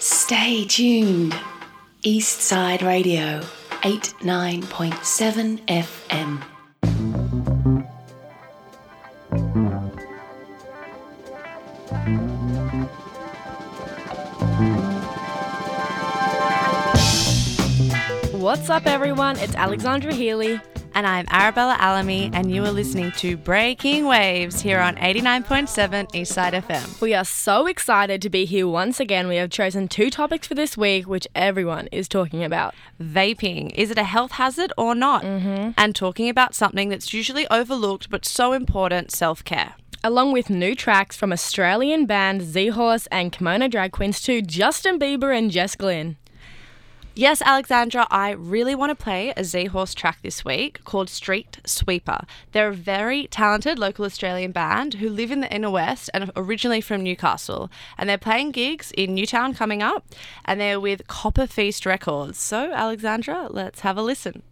Stay tuned. Eastside Radio, 89.7 FM. What's up, everyone? It's Alexandra Healy. And I'm Arabella Alamy, and you are listening to Breaking Waves here on 89.7 Eastside FM. We are so excited to be here once again. We have chosen two topics for this week, which everyone is talking about. Vaping is it a health hazard or not? Mm-hmm. And talking about something that's usually overlooked but so important self care. Along with new tracks from Australian band Z Horse and Kimono Drag Queens to Justin Bieber and Jess Glynne. Yes, Alexandra, I really want to play a Z Horse track this week called Street Sweeper. They're a very talented local Australian band who live in the inner west and are originally from Newcastle. And they're playing gigs in Newtown coming up, and they're with Copper Feast Records. So, Alexandra, let's have a listen.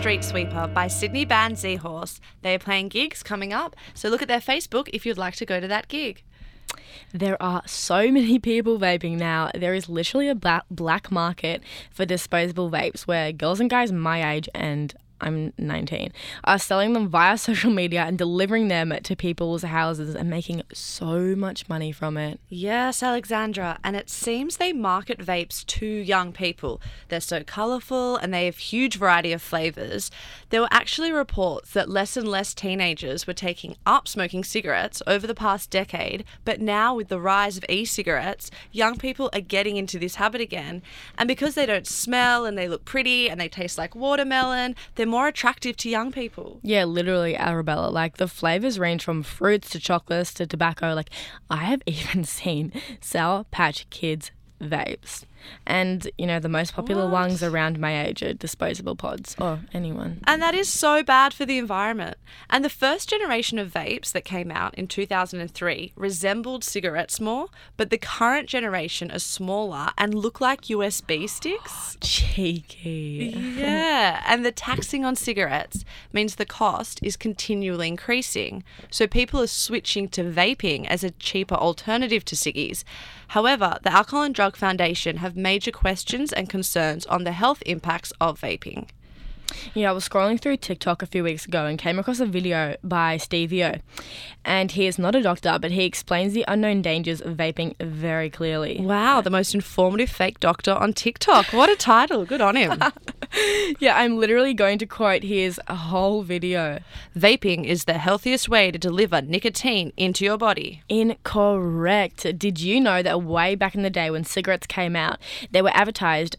Street Sweeper by Sydney band Z Horse. They are playing gigs coming up, so look at their Facebook if you'd like to go to that gig. There are so many people vaping now. There is literally a black market for disposable vapes where girls and guys my age and I'm 19, are selling them via social media and delivering them to people's houses and making so much money from it. Yes, Alexandra, and it seems they market vapes to young people. They're so colourful and they have huge variety of flavours. There were actually reports that less and less teenagers were taking up smoking cigarettes over the past decade, but now with the rise of e-cigarettes, young people are getting into this habit again. And because they don't smell and they look pretty and they taste like watermelon, they're more attractive to young people. Yeah, literally, Arabella. Like the flavors range from fruits to chocolates to tobacco. Like I have even seen Sour Patch Kids vapes. And, you know, the most popular What? ones around my age are disposable pods or anyone. And that is so bad for the environment. And the first generation of vapes that came out in 2003 resembled cigarettes more, but the current generation are smaller and look like USB sticks. Cheeky. Yeah, and the taxing on cigarettes means the cost is continually increasing. So people are switching to vaping as a cheaper alternative to ciggies. However, the Alcohol and Drug Foundation have major questions and concerns on the health impacts of vaping. Yeah, I was scrolling through TikTok a few weeks ago and came across a video by Stevie O. And he is not a doctor, but he explains the unknown dangers of vaping very clearly. Wow, the most informative fake doctor on TikTok. What a title. Good on him. Yeah, I'm literally going to quote his whole video. Vaping is the healthiest way to deliver nicotine into your body. Incorrect. Did you know that way back in the day when cigarettes came out, they were advertised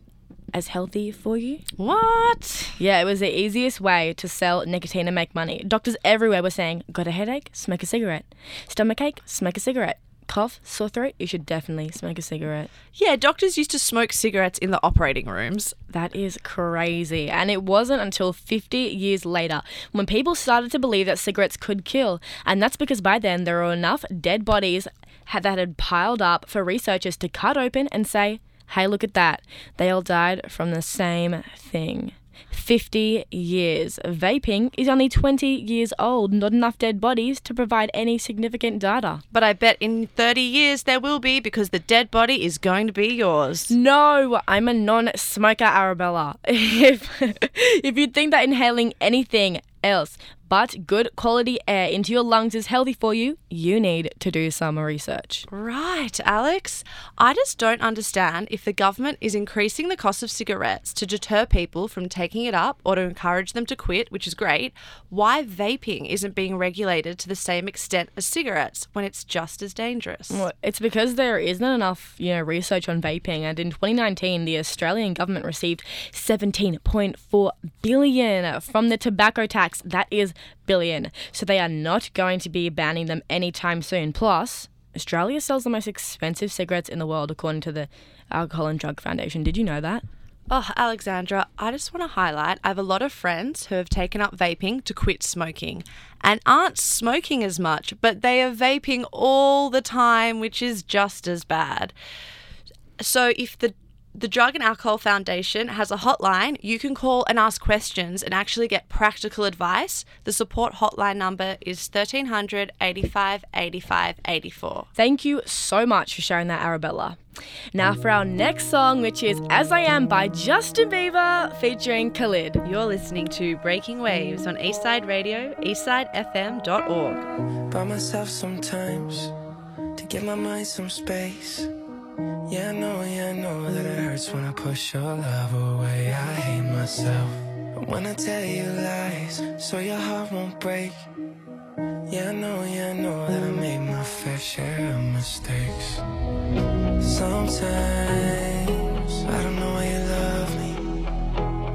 as healthy for you? What? Yeah, it was the easiest way to sell nicotine and make money. Doctors everywhere were saying, Got a headache? Smoke a cigarette. Stomachache? Smoke a cigarette. Cough? Sore throat? You should definitely smoke a cigarette. Yeah, doctors used to smoke cigarettes in the operating rooms. That is crazy. And it wasn't until 50 years later when people started to believe that cigarettes could kill. And that's because by then there were enough dead bodies that had piled up for researchers to cut open and say, hey, look at that. They all died from the same thing. 50 years. Vaping is only 20 years old, not enough dead bodies to provide any significant data. But I bet in 30 years there will be because the dead body is going to be yours. No, I'm a non-smoker, Arabella. If if you think that inhaling anything else but good quality air into your lungs is healthy for you, you need to do some research. Right, Alex. I just don't understand if the government is increasing the cost of cigarettes to deter people from taking it up or to encourage them to quit, which is great, why vaping isn't being regulated to the same extent as cigarettes when it's just as dangerous. Well, it's because there isn't enough, you know, research on vaping, and in 2019, the Australian government received 17.4 billion from the tobacco tax. That is billion. So they are not going to be banning them anytime soon. Plus, Australia sells the most expensive cigarettes in the world, according to the Alcohol and Drug Foundation. Did you know that? Oh, Alexandra, I just want to highlight I have a lot of friends who have taken up vaping to quit smoking and aren't smoking as much, but they are vaping all the time, which is just as bad. So if the the Drug and Alcohol Foundation has a hotline. You can call and ask questions and actually get practical advice. The support hotline number is 1300 85 85 84. Thank you so much for sharing that, Arabella. Now, for our next song, which is As I Am by Justin Bieber featuring Khalid. You're listening to Breaking Waves on Eastside Radio, eastsidefm.org. by myself sometimes to give my mind some space. Yeah, I know, yeah, I know that it hurts when I push your love away. I hate myself. When I tell you lies, so your heart won't break. Yeah, I know, yeah, I know that I made my fair share of mistakes. Sometimes I don't know why you love me.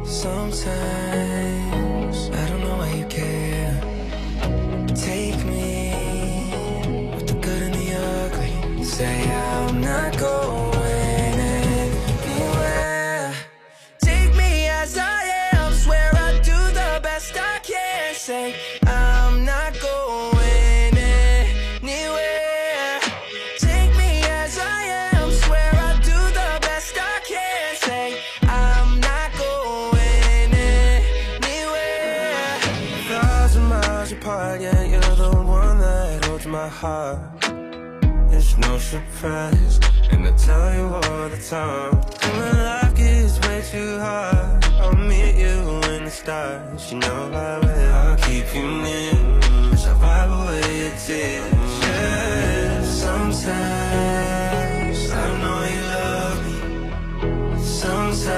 Sometimes Say I'm not going anywhere. Take me as I am. Swear I do the best I can. Say I'm not going anywhere. Take me as I am. Swear I do the best I can. Say I'm not going anywhere. Thousand miles apart, yeah, you're the one that holds my heart. No surprise, and I tell you all the time. When life gets way too hard, I'll meet you in the stars. You know I will. I'll keep you near. Shall wipe away your tears. Yeah, sometimes I know you love me. Sometimes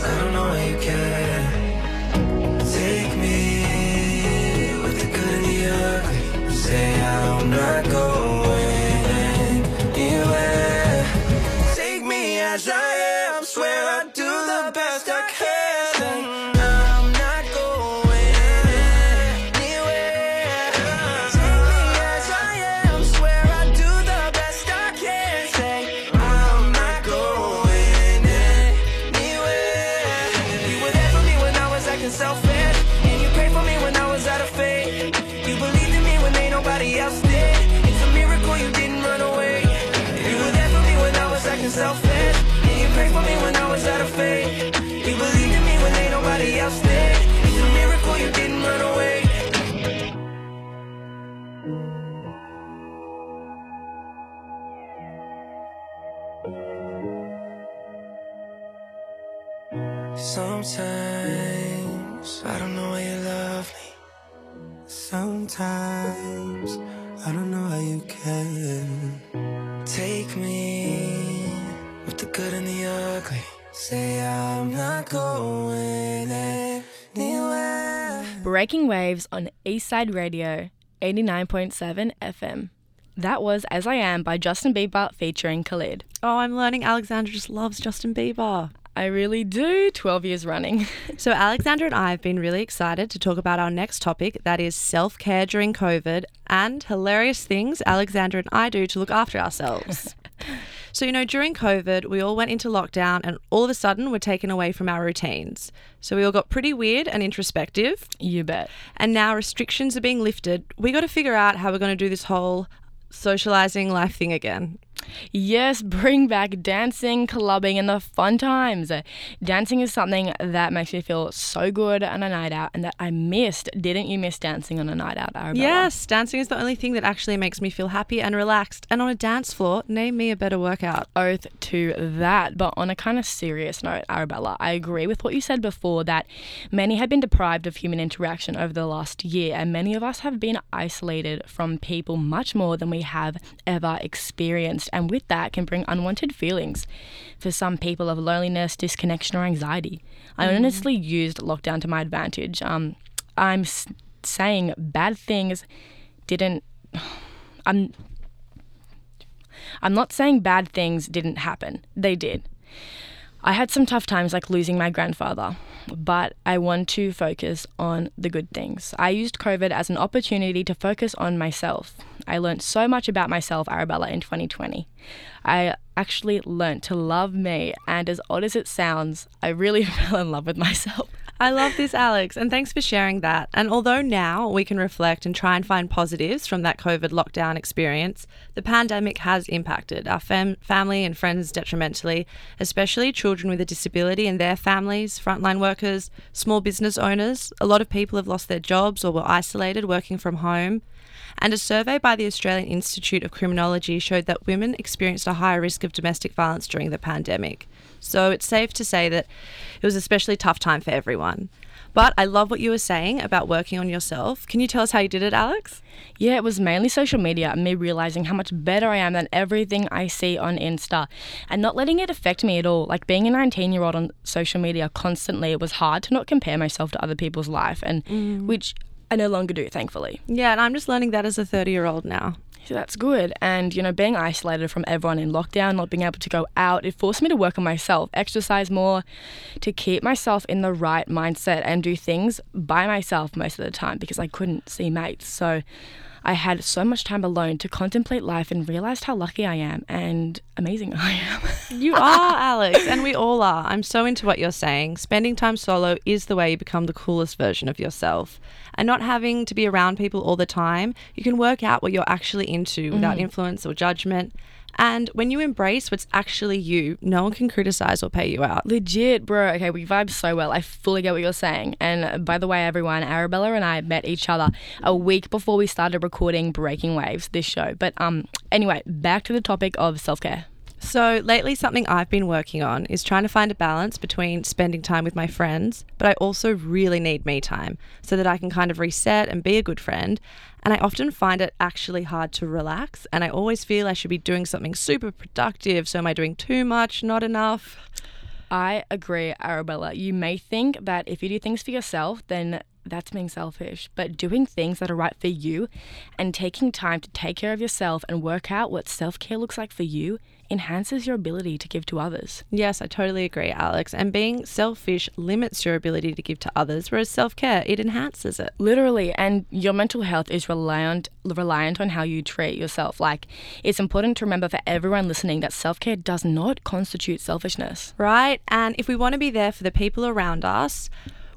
I don't know you care. Take me with the good and the ugly. Say I'm not Breaking Waves on Eastside Radio 89.7 FM. That was As I Am by Justin Bieber featuring Khalid. Oh, I'm learning Alexandra just loves Justin Bieber. I really do, 12 years running. So, Alexandra and I have been really excited to talk about our next topic that is self care during COVID and hilarious things Alexandra and I do to look after ourselves. so, you know, during COVID, we all went into lockdown and all of a sudden we're taken away from our routines. So, we all got pretty weird and introspective. you bet. And now restrictions are being lifted. We got to figure out how we're going to do this whole socializing life thing again. Yes, bring back dancing, clubbing, and the fun times. Dancing is something that makes me feel so good on a night out and that I missed. Didn't you miss dancing on a night out, Arabella? Yes, dancing is the only thing that actually makes me feel happy and relaxed. And on a dance floor, name me a better workout. Oath to that. But on a kind of serious note, Arabella, I agree with what you said before that many have been deprived of human interaction over the last year, and many of us have been isolated from people much more than we have ever experienced. And with that can bring unwanted feelings for some people of loneliness, disconnection, or anxiety. I honestly used lockdown to my advantage. Um, I'm s- saying bad things didn't. I'm I'm not saying bad things didn't happen. They did. I had some tough times like losing my grandfather, but I want to focus on the good things. I used COVID as an opportunity to focus on myself. I learned so much about myself, Arabella, in 2020. I actually learned to love me, and as odd as it sounds, I really fell in love with myself. I love this, Alex, and thanks for sharing that. And although now we can reflect and try and find positives from that COVID lockdown experience, the pandemic has impacted our fam- family and friends detrimentally, especially children with a disability and their families, frontline workers, small business owners. A lot of people have lost their jobs or were isolated working from home. And a survey by the Australian Institute of Criminology showed that women experienced a higher risk of domestic violence during the pandemic. So it's safe to say that it was especially tough time for everyone. But I love what you were saying about working on yourself. Can you tell us how you did it, Alex? Yeah, it was mainly social media and me realizing how much better I am than everything I see on Insta and not letting it affect me at all. Like being a 19 year old on social media constantly, it was hard to not compare myself to other people's life, and mm. which I no longer do, thankfully. Yeah, and I'm just learning that as a 30 year old now. That's good. And, you know, being isolated from everyone in lockdown, not being able to go out, it forced me to work on myself, exercise more, to keep myself in the right mindset and do things by myself most of the time because I couldn't see mates. So I had so much time alone to contemplate life and realized how lucky I am and amazing I am. You are, Alex, and we all are. I'm so into what you're saying. Spending time solo is the way you become the coolest version of yourself. And not having to be around people all the time, you can work out what you're actually into without mm-hmm. influence or judgment. And when you embrace what's actually you, no one can criticize or pay you out. Legit, bro. Okay, we vibe so well. I fully get what you're saying. And uh, by the way, everyone, Arabella and I met each other a week before we started recording Breaking Waves, this show. But um, anyway, back to the topic of self care. So, lately, something I've been working on is trying to find a balance between spending time with my friends, but I also really need me time so that I can kind of reset and be a good friend. And I often find it actually hard to relax, and I always feel I should be doing something super productive. So, am I doing too much, not enough? I agree, Arabella. You may think that if you do things for yourself, then that's being selfish. But doing things that are right for you and taking time to take care of yourself and work out what self care looks like for you enhances your ability to give to others. Yes, I totally agree, Alex. And being selfish limits your ability to give to others, whereas self care, it enhances it. Literally, and your mental health is reliant reliant on how you treat yourself. Like it's important to remember for everyone listening that self-care does not constitute selfishness. Right? And if we want to be there for the people around us,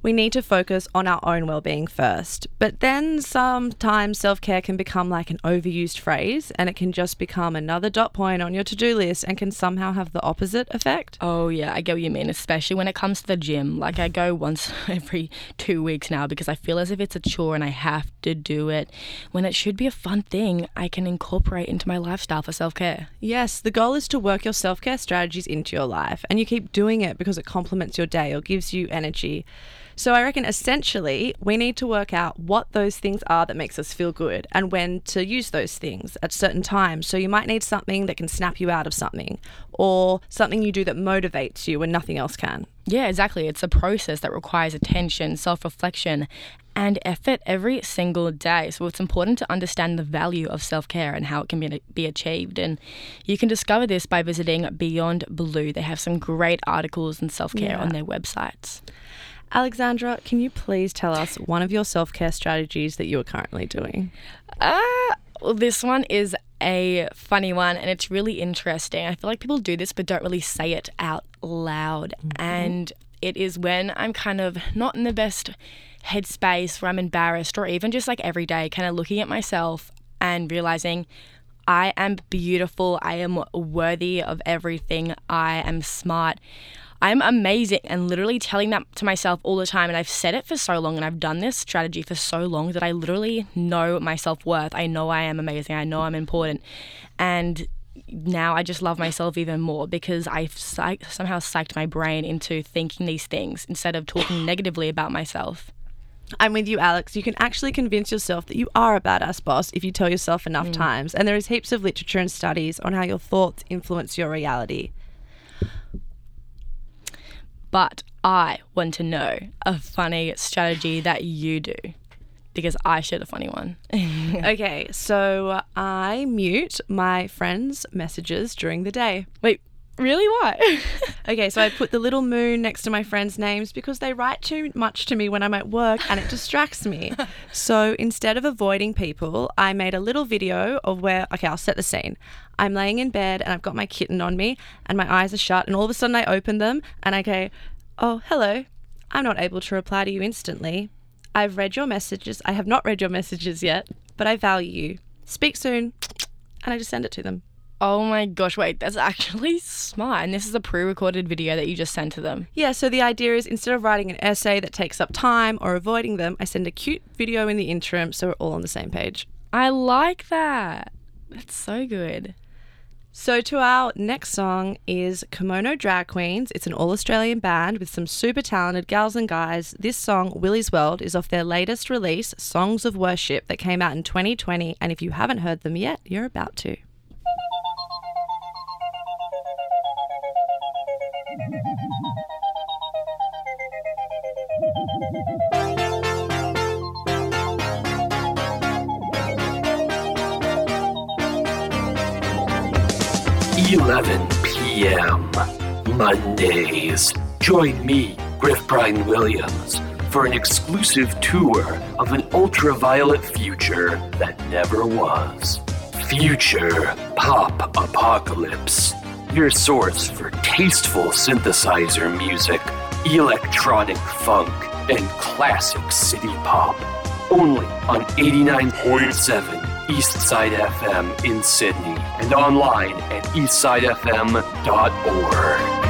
we need to focus on our own well-being first. But then sometimes self-care can become like an overused phrase and it can just become another dot point on your to-do list and can somehow have the opposite effect. Oh yeah, I get what you mean, especially when it comes to the gym. Like I go once every 2 weeks now because I feel as if it's a chore and I have to do it when it should be a fun thing I can incorporate into my lifestyle for self-care. Yes, the goal is to work your self-care strategies into your life and you keep doing it because it complements your day or gives you energy. So I reckon essentially we need to work out what those things are that makes us feel good and when to use those things at certain times. So you might need something that can snap you out of something or something you do that motivates you when nothing else can. Yeah, exactly. It's a process that requires attention, self reflection, and effort every single day. So it's important to understand the value of self care and how it can be, be achieved. And you can discover this by visiting Beyond Blue. They have some great articles on self care Yeah. on their websites. Alexandra, can you please tell us one of your self-care strategies that you are currently doing? Uh, well, this one is a funny one and it's really interesting. I feel like people do this but don't really say it out loud. And it is when I'm kind of not in the best headspace where I'm embarrassed or even just like every day, kind of looking at myself and realizing I am beautiful. I am worthy of everything. I am smart. I'm amazing and literally telling that to myself all the time. And I've said it for so long and I've done this strategy for so long that I literally know my self worth. I know I am amazing. I know I'm important. And now I just love myself even more because I've psych- somehow psyched my brain into thinking these things instead of talking negatively about myself. I'm with you, Alex. You can actually convince yourself that you are a badass boss if you tell yourself enough mm. times. And there is heaps of literature and studies on how your thoughts influence your reality. But I want to know a funny strategy that you do because I shared a funny one. Okay, so I mute my friends' messages during the day. Wait, really? Why? Okay, so I put the little moon next to my friends' names because they write too much to me when I'm at work and it distracts me. So instead of avoiding people, I made a little video of where, okay, I'll set the scene. I'm laying in bed and I've got my kitten on me and my eyes are shut, and all of a sudden I open them and I go, Oh, hello. I'm not able to reply to you instantly. I've read your messages. I have not read your messages yet, but I value you. Speak soon. And I just send it to them. Oh my gosh, wait, that's actually smart. And this is a pre recorded video that you just sent to them. Yeah, so the idea is instead of writing an essay that takes up time or avoiding them, I send a cute video in the interim so we're all on the same page. I like that. That's so good. So, to our next song is Kimono Drag Queens. It's an all Australian band with some super talented gals and guys. This song, Willie's World, is off their latest release, Songs of Worship, that came out in 2020. And if you haven't heard them yet, you're about to. Eleven p.m. Mondays. Join me, Griff Bryan Williams, for an exclusive tour of an ultraviolet future that never was. Future Pop Apocalypse. Your source for tasteful synthesizer music, electronic funk, and classic city pop. Only on 89.7 Eastside FM in Sydney and online at eastsidefm.org.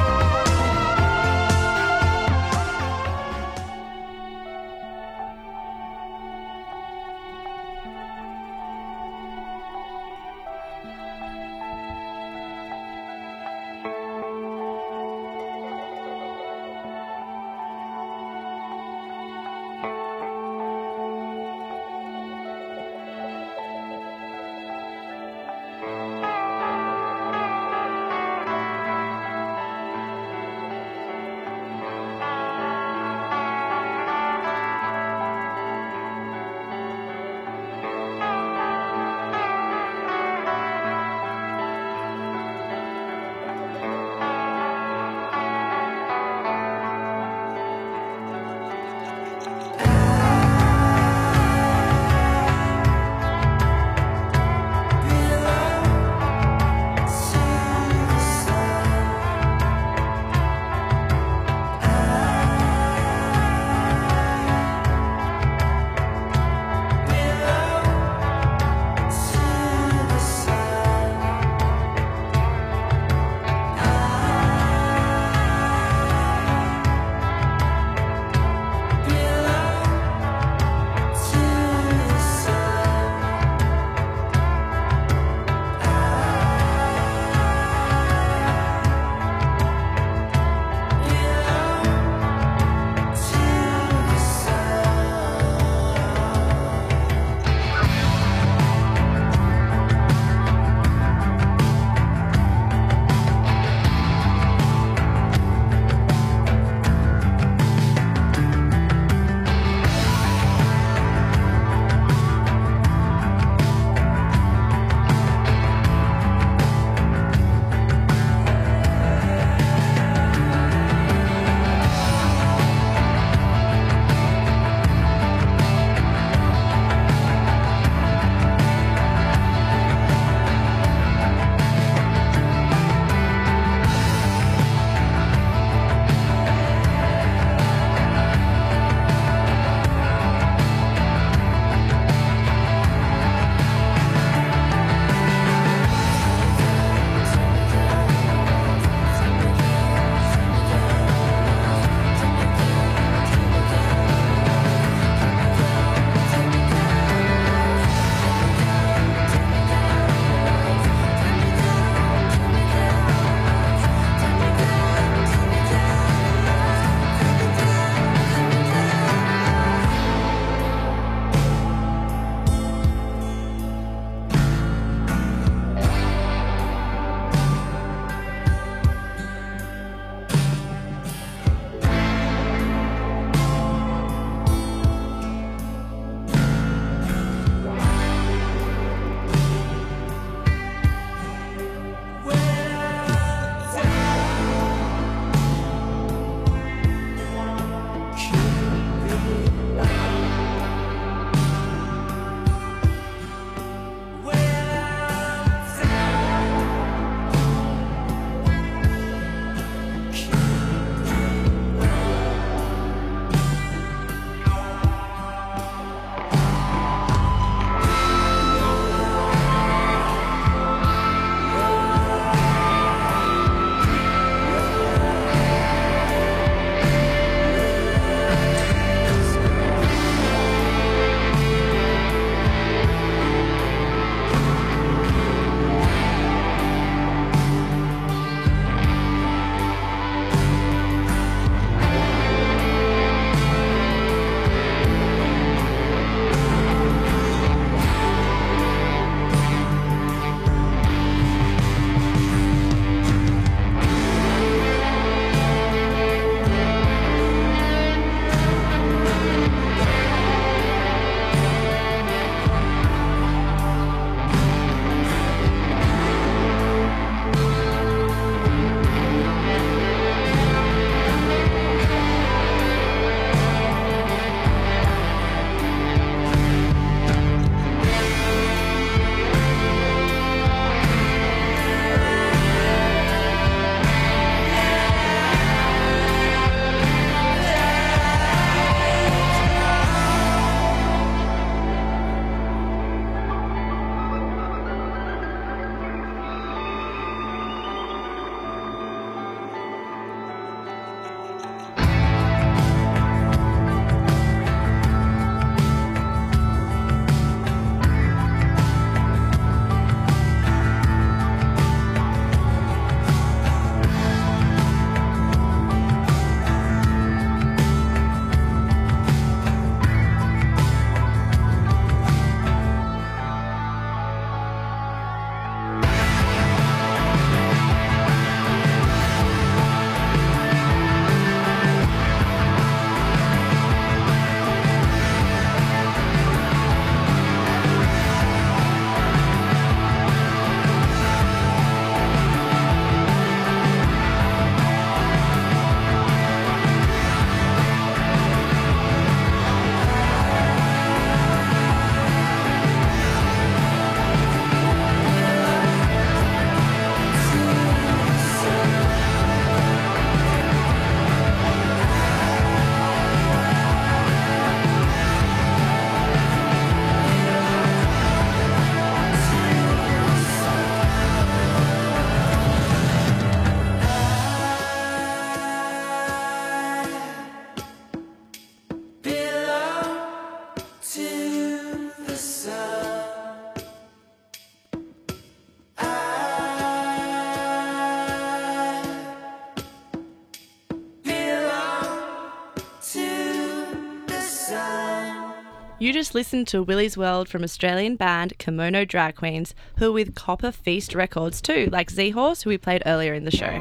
You just listened to Willie's World from Australian band Kimono Drag Queens, who are with Copper Feast Records too, like Z Horse, who we played earlier in the show.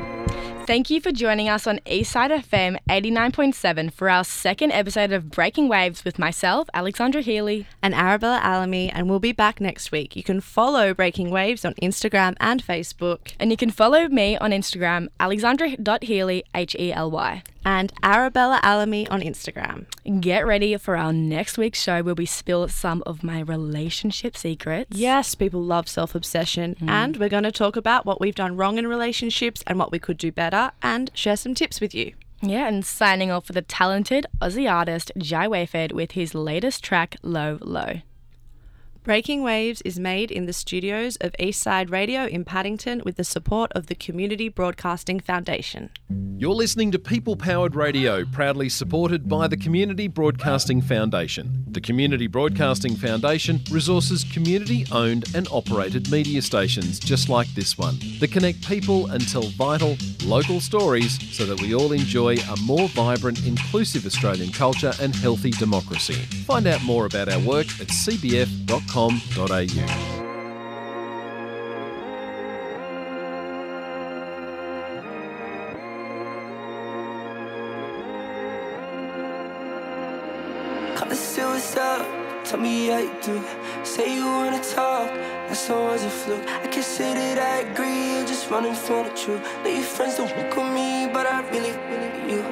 Thank you for joining us on Eastside FM 89.7 for our second episode of Breaking Waves with myself, Alexandra Healy. And Arabella Alamy, and we'll be back next week. You can follow Breaking Waves on Instagram and Facebook. And you can follow me on Instagram, alexandra.healy, H E L Y. And Arabella Alamy on Instagram. Get ready for our next week's show where we spill some of my relationship secrets. Yes, people love self obsession, mm. and we're going to talk about what we've done wrong in relationships and what we could do better, and share some tips with you. Yeah, and signing off for the talented Aussie artist Jai Waetford with his latest track, Low Low. Breaking Waves is made in the studios of Eastside Radio in Paddington with the support of the Community Broadcasting Foundation. You're listening to People Powered Radio, proudly supported by the Community Broadcasting Foundation. The Community Broadcasting Foundation resources community owned and operated media stations just like this one that connect people and tell vital, local stories so that we all enjoy a more vibrant, inclusive Australian culture and healthy democracy. Find out more about our work at cbf.com.au. What's up. Tell me how you do. Say you wanna talk. That's always a fluke. I can say that I agree. You're just running from the truth. Know your friends don't look with me, but I really, really you.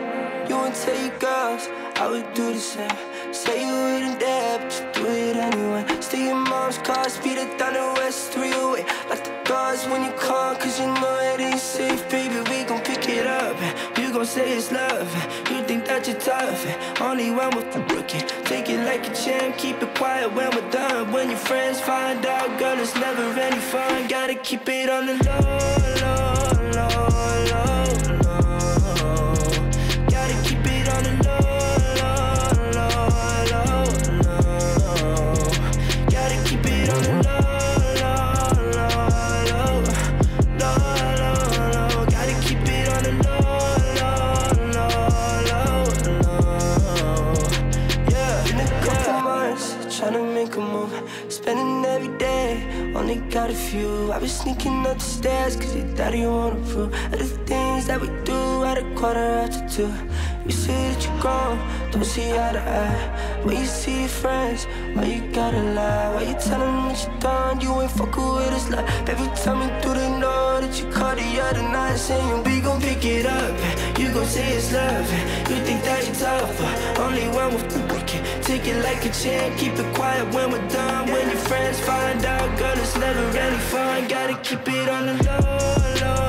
You won't your girls. I would do the same. Say you wouldn't dare, but you do it anyway. Steal your mom's car, speed it down the west three oh away. Like the guards when you call, cause you know it ain't safe, baby. We gon' pick it up. You gon' say it's love. You think that you're tough. Only one with the rookie. Take it like a champ, keep it quiet when we're done. When your friends find out, girl, it's never any fun. Gotta keep it on the low, two. You say that you're don't see eye to eye. When you see your friends, why you gotta lie? Why you tell them that you're done? You ain't fucking with us like Baby, tell me do they know that you called the other night Saying we gon' pick it up You gon' say it's love You think that you're tough Only the wicked Take it like a champ Keep it quiet when we're done When your friends find out Girl, it's never any fun Gotta keep it on the low, low,